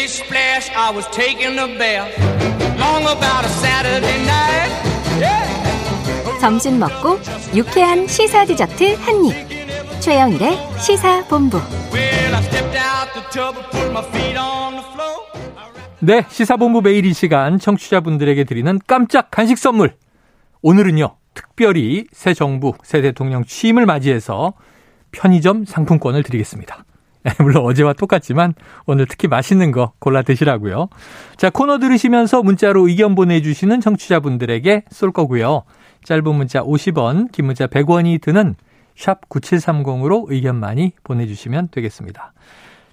Splish splash, I was taking a bath. Long about a Saturday night. Yeah. 점심 먹고 유쾌한 시사 디저트 한 입. 최영일의 시사 본부. Well, I stepped out the tub and put my feet on the floor. 네, 시사본부 매일 이 시간 청취자분들에게 드리는 깜짝 간식 선물. 오늘은요, 특별히 새 정부, 새 대통령 취임을 맞이해서 편의점 상품권을 드리겠습니다. 물론 어제와 똑같지만 오늘 특히 맛있는 거 골라 드시라고요. 자, 코너 들으시면서 문자로 의견 보내주시는 청취자분들에게 쏠 거고요. 짧은 문자 50원, 긴 문자 100원이 드는 샵 9730으로 의견 많이 보내주시면 되겠습니다.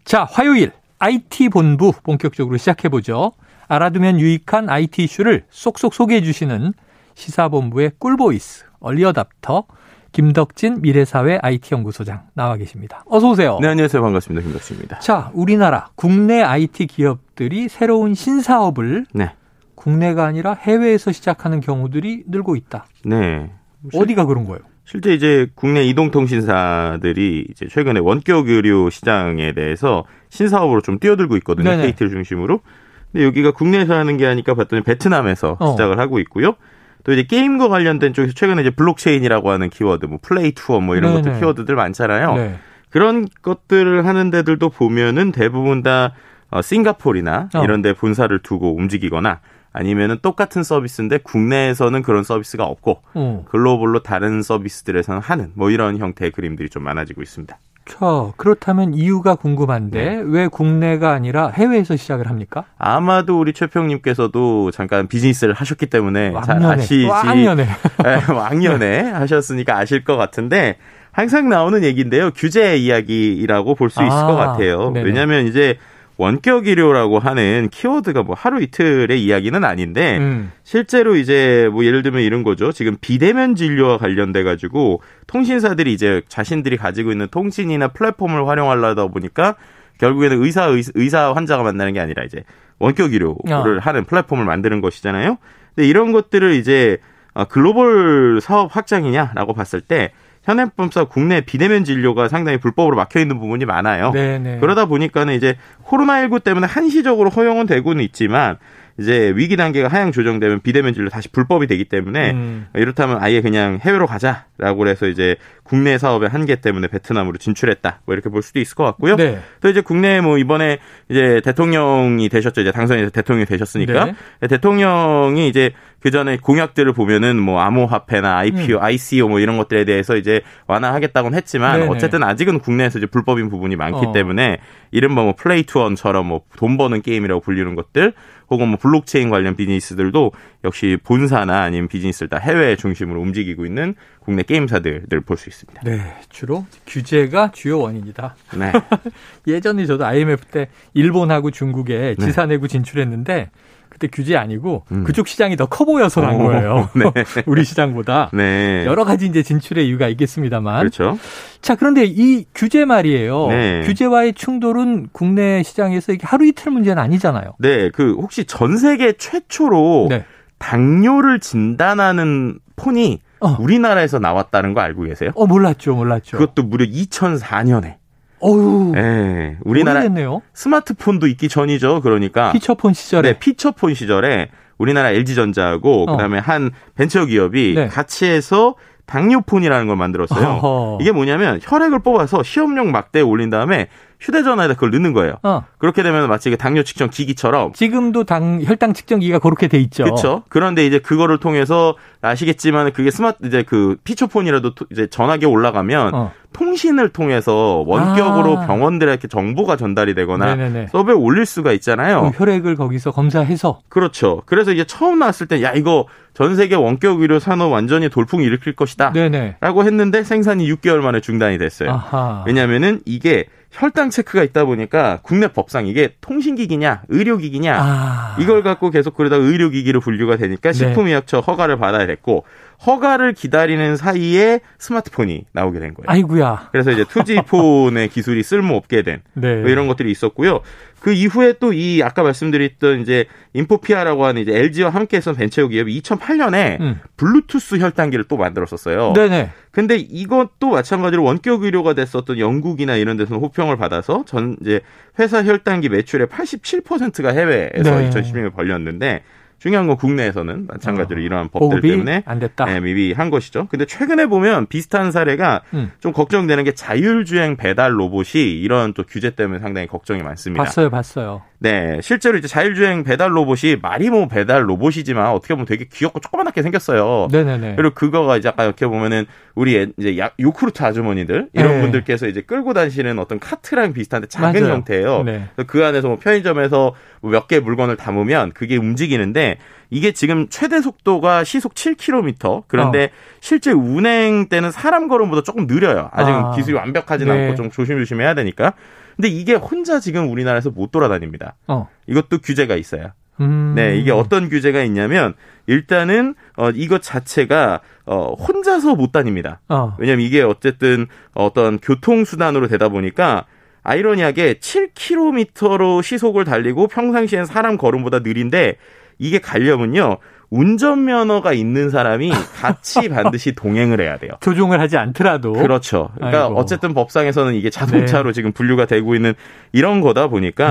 자, 화요일 IT 본부 본격적으로 시작해보죠. 알아두면 유익한 IT 이슈를 쏙쏙 소개해 주시는 시사본부의 꿀보이스, 얼리어답터, 김덕진 미래사회 IT연구소장 나와 계십니다. 어서 오세요. 네, 안녕하세요. 반갑습니다. 김덕수입니다. 자, 우리나라 국내 IT 기업들이 새로운 신사업을 네. 국내가 아니라 해외에서 시작하는 경우들이 늘고 있다. 네. 어디가 그런 거예요? 실제 이제 국내 이동통신사들이 이제 최근에 원격 의료 시장에 대해서 신사업으로 좀 뛰어들고 있거든요. 네네. KT를 중심으로. 근데 여기가 국내에서 하는 게 아니까 봤더니 베트남에서 어. 시작을 하고 있고요. 또 이제 게임과 관련된 쪽에서 최근에 이제 블록체인이라고 하는 키워드, 뭐 play to earn 뭐 이런 네네. 것들 키워드들 많잖아요. 네. 그런 것들을 하는 데들도 보면은 대부분 다 어, 싱가포르나 어. 이런 데 본사를 두고 움직이거나 아니면은 똑같은 서비스인데 국내에서는 그런 서비스가 없고 어. 글로벌로 다른 서비스들에서는 하는 뭐 이런 형태의 그림들이 좀 많아지고 있습니다. 자, 그렇다면 이유가 궁금한데 네. 왜 국내가 아니라 해외에서 시작을 합니까? 아마도 우리 최평님께서도 잠깐 비즈니스를 하셨기 때문에 잘 왕년에. 아시지. 왕년에. 네, 왕년에 하셨으니까 아실 것 같은데 항상 나오는 얘기인데요. 규제 이야기라고 볼 수 있을 아, 것 같아요. 네네. 왜냐하면 이제 원격 의료라고 하는 키워드가 뭐 하루 이틀의 이야기는 아닌데 음. 실제로 이제 뭐 예를 들면 이런 거죠. 지금 비대면 진료와 관련돼 가지고 통신사들이 이제 자신들이 가지고 있는 통신이나 플랫폼을 활용하려다 보니까 결국에는 의사 의사, 의사 환자가 만나는 게 아니라 이제 원격 의료를 아. 하는 플랫폼을 만드는 것이잖아요. 근데 이런 것들을 이제 아, 글로벌 사업 확장이냐라고 봤을 때 현행법상 국내 비대면 진료가 상당히 불법으로 막혀 있는 부분이 많아요. 네네. 그러다 보니까는 이제 코로나19 때문에 한시적으로 허용은 되고는 있지만 이제 위기 단계가 하향 조정되면 비대면 진료 다시 불법이 되기 때문에 음. 이렇다면 아예 그냥 해외로 가자라고 해서 이제 국내 사업의 한계 때문에 베트남으로 진출했다. 뭐 이렇게 볼 수도 있을 것 같고요. 네. 또 이제 국내에 뭐 이번에 이제 대통령이 되셨죠. 이제 당선이 대통령이 되셨으니까 네. 대통령이 이제 그 전에 공약들을 보면은 뭐 암호화폐나 IPO, ICO 뭐 이런 것들에 대해서 이제 완화하겠다고는 했지만 음. 네네. 어쨌든 아직은 국내에서 이제 불법인 부분이 많기 어. 때문에 이른바 뭐 play to earn처럼 뭐 돈 버는 게임이라고 불리는 것들 혹은 뭐 블록체인 관련 비즈니스들도 역시 본사나 아니면 비즈니스를 다 해외 중심으로 움직이고 있는 국내 게임사들을 볼 수 있습니다. 네, 주로 규제가 주요 원인이다. 네. 예전에 저도 IMF 때 일본하고 중국에 지사 내고 진출했는데 그때 규제 아니고 음. 그쪽 시장이 더 커 보여서 간 오, 거예요. 네. 우리 시장보다. 네. 여러 가지 이제 진출의 이유가 있겠습니다만. 그렇죠. 자, 그런데 이 규제 말이에요. 네. 규제와의 충돌은 국내 시장에서 이게 하루 이틀 문제는 아니잖아요. 네, 그 혹시 전 세계 최초로 네. 당뇨를 진단하는 폰이 어. 우리나라에서 나왔다는 거 알고 계세요? 어, 몰랐죠, 몰랐죠. 그것도 무려 2004년에. 어유 예. 우리나라 오래됐네요. 스마트폰도 있기 전이죠. 그러니까 피처폰 시절에. 네, 피처폰 시절에 우리나라 LG전자하고 어. 그다음에 한 벤처 기업이 네. 같이 해서 당뇨폰이라는 걸 만들었어요. 어허. 이게 뭐냐면 혈액을 뽑아서 시험용 막대에 올린 다음에 휴대전화에다 그걸 넣는 거예요. 어. 그렇게 되면 마치 당뇨 측정 기기처럼 지금도 당 혈당 측정기가 그렇게 돼 있죠. 그렇죠. 그런데 이제 그거를 통해서 아시겠지만 그게 스마트 이제 그 피처폰이라도 토- 이제 전화기에 올라가면 어. 통신을 통해서 원격으로 아. 병원들에 이렇게 정보가 전달이 되거나 네네네. 서버에 올릴 수가 있잖아요. 그 혈액을 거기서 검사해서 그렇죠. 그래서 이제 처음 나왔을 때 야 이거 전 세계 원격 의료 산업 완전히 돌풍 일으킬 것이다. 네네. 라고 했는데 생산이 6개월 만에 중단이 됐어요. 아하. 왜냐면은 이게 혈당 체크가 있다 보니까 국내 법상 이게 통신기기냐 의료기기냐 아. 이걸 갖고 계속 그러다가 의료기기로 분류가 되니까 네. 식품의약처 허가를 받아야 됐고 허가를 기다리는 사이에 스마트폰이 나오게 된 거예요. 아이구야. 그래서 이제 투지폰의 기술이 쓸모없게 된 네. 뭐 이런 것들이 있었고요. 그 이후에 또 이 아까 말씀드렸던 이제 인포피아라고 하는 이제 LG와 함께했던 벤처 기업이 2008년에 음. 블루투스 혈당기를 또 만들었었어요. 네네. 근데 이것도 마찬가지로 원격 의료가 됐었던 영국이나 이런 데서는 호평을 받아서 전 이제 회사 혈당기 매출의 87%가 해외에서 네. 2016년에 벌렸는데 중요한 건 국내에서는 마찬가지로 어, 이러한 법들 때문에 안 됐다. 네, 미비한 것이죠. 근데 최근에 보면 비슷한 사례가 음. 좀 걱정되는 게 자율주행 배달 로봇이 이런 또 규제 때문에 상당히 걱정이 많습니다. 봤어요, 봤어요. 네, 실제로 이제 자율주행 배달 로봇이 뭐 배달 로봇이지만 어떻게 보면 되게 귀엽고 조그맣게 생겼어요. 네네네. 그리고 그거가 이제 아까 이렇게 보면은 우리 애- 이제 야- 요크루트 아주머니들 이런 네. 분들께서 이제 끌고 다니시는 어떤 카트랑 비슷한데 작은 맞아요. 형태예요. 네. 그 안에서 뭐 편의점에서 몇개 물건을 담으면 그게 움직이는데 이게 지금 최대 속도가 시속 7km. 그런데 어. 실제 운행 때는 사람 걸음보다 조금 느려요. 아직은 아. 기술이 완벽하진 네. 않고 좀 조심조심 해야 되니까. 근데 이게 혼자 지금 우리나라에서 못 돌아다닙니다. 어. 이것도 규제가 있어요. 음. 네, 이게 어떤 규제가 있냐면 일단은 어 이것 자체가 어 혼자서 못 다닙니다. 어. 왜냐면 이게 어쨌든 어떤 교통 수단으로 되다 보니까 아이러니하게 7km로 시속을 달리고 평상시엔 사람 걸음보다 느린데 이게 가려면요. 운전면허가 있는 사람이 같이 반드시 동행을 해야 돼요. 조종을 하지 않더라도. 그렇죠. 그러니까 아이고. 네. 어쨌든 법상에서는 이게 자동차로 지금 분류가 되고 있는 이런 거다 보니까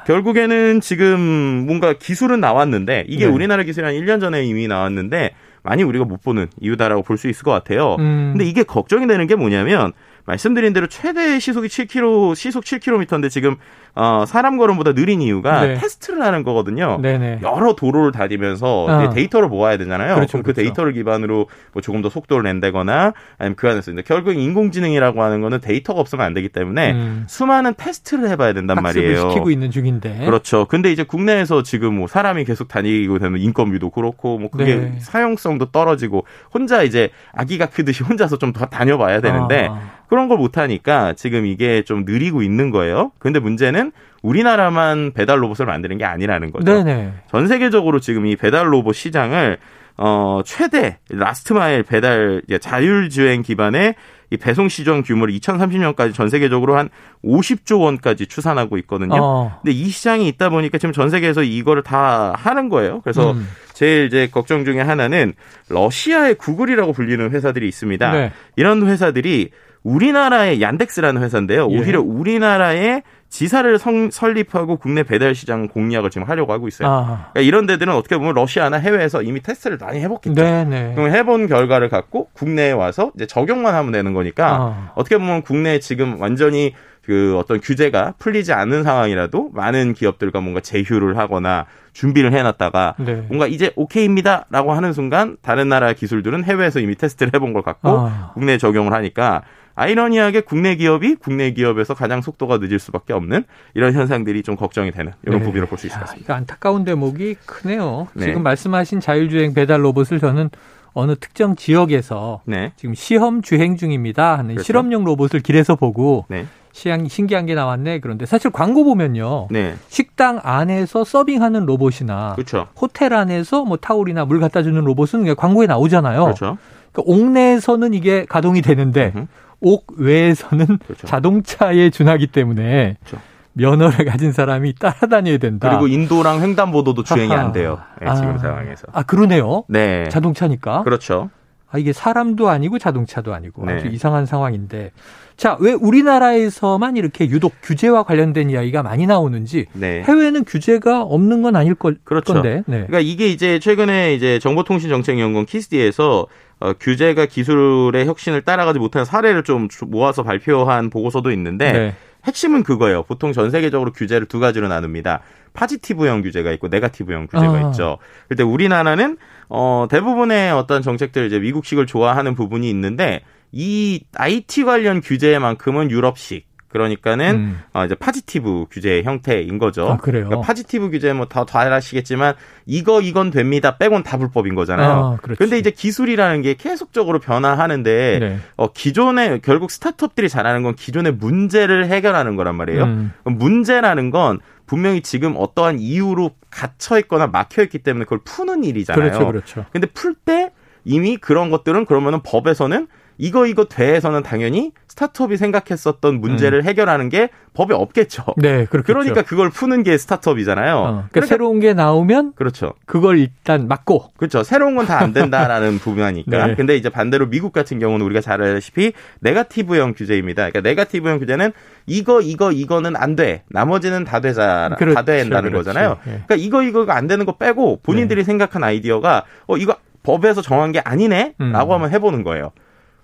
아. 결국에는 지금 뭔가 기술은 나왔는데 이게 네. 우리나라 기술이 한 1년 전에 이미 나왔는데 많이 우리가 못 보는 이유다라고 볼 수 있을 것 같아요. 음. 근데 이게 걱정이 되는 게 뭐냐면 말씀드린 대로 최대 시속이 7km, 시속 7km인데 지금 어, 사람 걸음보다 느린 이유가 네. 테스트를 하는 거거든요. 네네. 여러 도로를 다니면서 어. 이제 데이터를 모아야 되잖아요. 그렇죠, 그럼 그 그렇죠. 데이터를 기반으로 뭐 조금 더 속도를 낸다거나 아니면 그 안에서 근데 결국 인공지능이라고 하는 거는 데이터가 없으면 안 되기 때문에 음. 수많은 테스트를 해봐야 된단 말이에요. 시키고 있는 중인데. 그렇죠. 근데 이제 국내에서 지금 뭐 사람이 계속 다니고 되면 인건비도 그렇고 뭐 그게 네. 사용성도 떨어지고 혼자 이제 아기가 크듯이 혼자서 좀 더 다녀봐야 되는데 아. 그런 걸 못하니까 지금 이게 좀 느리고 있는 거예요. 근데 문제는 우리나라만 배달 로봇을 만드는 게 아니라는 거죠. 네네. 전 세계적으로 지금 이 배달 로봇 시장을 어 최대 last mile 배달 자율주행 기반의 이 배송 시장 규모를 2030년까지 전 세계적으로 한 50조 원까지 추산하고 있거든요. 어. 근데 이 시장이 있다 보니까 지금 전 세계에서 이거를 다 하는 거예요. 그래서 음. 제일 이제 걱정 중에 하나는 러시아의 구글이라고 불리는 회사들이 있습니다. 네. 이런 회사들이 우리나라의 얀덱스라는 회사인데요. 예. 오히려 우리나라에 지사를 성- 설립하고 국내 배달 시장 공략을 지금 하려고 하고 있어요. 아. 그러니까 이런 데들은 어떻게 보면 러시아나 해외에서 이미 테스트를 많이 해봤겠죠. 네네. 그럼 해본 결과를 갖고 국내에 와서 이제 적용만 하면 되는 거니까 아. 어떻게 보면 국내에 지금 완전히 그 어떤 규제가 풀리지 않는 상황이라도 많은 기업들과 뭔가 제휴를 하거나 준비를 해놨다가 네. 뭔가 이제 오케이입니다라고 하는 순간 다른 나라 기술들은 해외에서 이미 테스트를 해본 걸 갖고 아. 국내에 적용을 하니까 아이러니하게 국내 기업이 국내 기업에서 가장 속도가 늦을 수밖에 없는 이런 현상들이 좀 걱정이 되는 이런 네. 부분을 볼 수 있을 것 야, 같습니다. 안타까운 대목이 크네요. 네. 지금 말씀하신 자율주행 배달 로봇을 저는 어느 특정 지역에서 네. 지금 시험 주행 중입니다 하는 그렇죠. 실험용 로봇을 길에서 보고 네. 시향 신기한 게 나왔네. 그런데 사실 광고 보면요. 네. 식당 안에서 서빙하는 로봇이나 그렇죠. 호텔 안에서 뭐 타올이나 물 갖다 주는 로봇은 광고에 나오잖아요. 그렇죠. 그러니까 옥내에서는 이게 가동이 되는데 음흠. 옥 외에서는 그렇죠. 자동차에 준하기 때문에 그렇죠. 면허를 가진 사람이 따라다녀야 된다. 그리고 인도랑 횡단보도도 주행이. 안 돼요. 네, 지금 아. 상황에서. 아 그러네요. 네. 자동차니까. 그렇죠. 아 이게 사람도 아니고 자동차도 아니고 네. 아주 이상한 상황인데. 자, 왜 우리나라에서만 이렇게 유독 규제와 관련된 이야기가 많이 나오는지 네. 해외는 규제가 없는 건 아닐 걸 그렇죠. 건데. 네. 그러니까 이게 이제 최근에 이제 정보통신정책연구원 KISDI에서 어, 규제가 기술의 혁신을 따라가지 못하는 사례를 좀 모아서 발표한 보고서도 있는데 네. 핵심은 그거예요. 보통 전 세계적으로 규제를 두 가지로 나눕니다. positive형 규제가 있고 negative형 규제가 아. 있죠. 근데 우리나라는 어 대부분의 어떤 정책들 이제 미국식을 좋아하는 부분이 있는데 이 IT 관련 규제만큼은 유럽식 그러니까는 음. 어, 이제 positive 규제의 형태인 거죠. 아, 그래요? 그러니까 positive 규제 뭐 다 잘 아시겠지만 이거 이건 됩니다. 빼곤 다 불법인 거잖아요. 아, 그렇지. 근데 이제 기술이라는 게 계속적으로 변화하는데 네. 어, 기존의 결국 스타트업들이 잘하는 건 기존의 문제를 해결하는 거란 말이에요. 음. 문제라는 건 분명히 지금 어떠한 이유로 갇혀 있거나 막혀 있기 때문에 그걸 푸는 일이잖아요. 그렇죠, 그렇죠. 근데 풀 때 이미 그런 것들은 그러면은 법에서는 이거 이거 돼에서는 당연히 스타트업이 생각했었던 문제를 음. 해결하는 게 법에 없겠죠. 네, 그렇겠죠. 그러니까 그걸 푸는 게 스타트업이잖아요. 어, 그러니까, 그러니까, 새로운 게 나오면 그렇죠. 그걸 일단 막고 그렇죠. 새로운 건 다 안 된다라는 부분이니까. 네. 근데 이제 반대로 미국 같은 경우는 우리가 잘 알다시피 네가티브형 규제입니다. 그러니까 네가티브형 규제는 이거 이거 이거는 안 돼. 나머지는 다 되자 그렇죠, 다 된다는 그렇죠. 거잖아요. 네. 그러니까 이거 이거가 안 되는 거 빼고 본인들이 네. 생각한 아이디어가 어 이거 법에서 정한 게 아니네라고 음. 한번 해보는 거예요.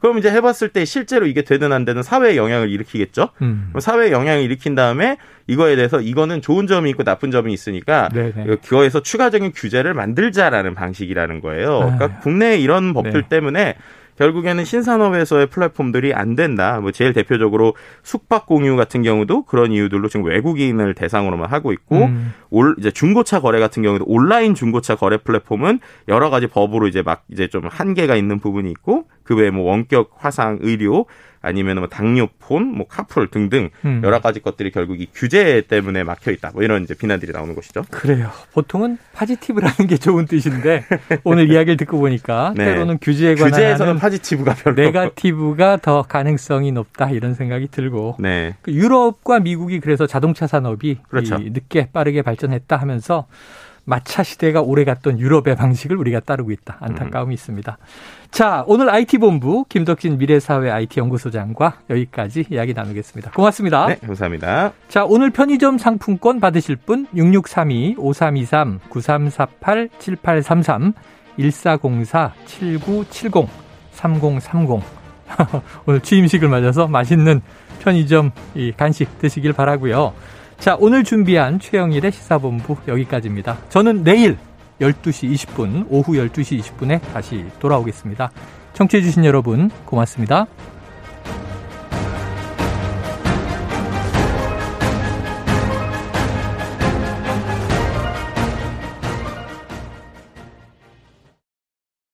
그럼 이제 해봤을 때 실제로 이게 되든 안 되든 사회에 영향을 일으키겠죠. 음. 사회에 영향을 일으킨 다음에 이거에 대해서 이거는 좋은 점이 있고 나쁜 점이 있으니까 네네. 그거에서 추가적인 규제를 만들자라는 방식이라는 거예요. 아. 그러니까 국내에 이런 법들 네. 때문에 결국에는 신산업에서의 플랫폼들이 안 된다. 뭐 제일 대표적으로 숙박 공유 같은 경우도 그런 이유들로 지금 외국인을 대상으로만 하고 있고 음. 올 이제 중고차 거래 같은 경우도 온라인 중고차 거래 플랫폼은 여러 가지 법으로 이제 막 이제 좀 한계가 있는 부분이 있고 그 외에 뭐 원격 화상 의료 아니면 뭐 당뇨폰, 뭐 카풀 등등 음. 여러 가지 것들이 결국 이 규제 때문에 막혀 있다. 뭐 이런 이제 비난들이 나오는 것이죠. 그래요. 보통은 positive라는 게 좋은 뜻인데 오늘 이야기를 듣고 보니까 네. 때로는 규제에 관한 규제에서는 positive가 별로 negative가 더 가능성이 높다 이런 생각이 들고 네. 그 유럽과 미국이 그래서 자동차 산업이 그렇죠. 늦게 빠르게 발전했다 하면서 마차 시대가 오래 갔던 유럽의 방식을 우리가 따르고 있다. 안타까움이 음. 있습니다. 자, 오늘 IT본부 김덕진 미래사회 IT연구소장과 여기까지 이야기 나누겠습니다. 고맙습니다. 네, 감사합니다. 자, 오늘 편의점 상품권 받으실 분 6632-5323-9348-7833 1404-7970 3030 오늘 취임식을 맞아서 맛있는 편의점 이 간식 드시길 바라고요. 자, 오늘 준비한 최영일의 시사본부 여기까지입니다. 저는 내일 12시 20분, 오후 12시 20분에 다시 돌아오겠습니다. 청취해주신 여러분, 고맙습니다.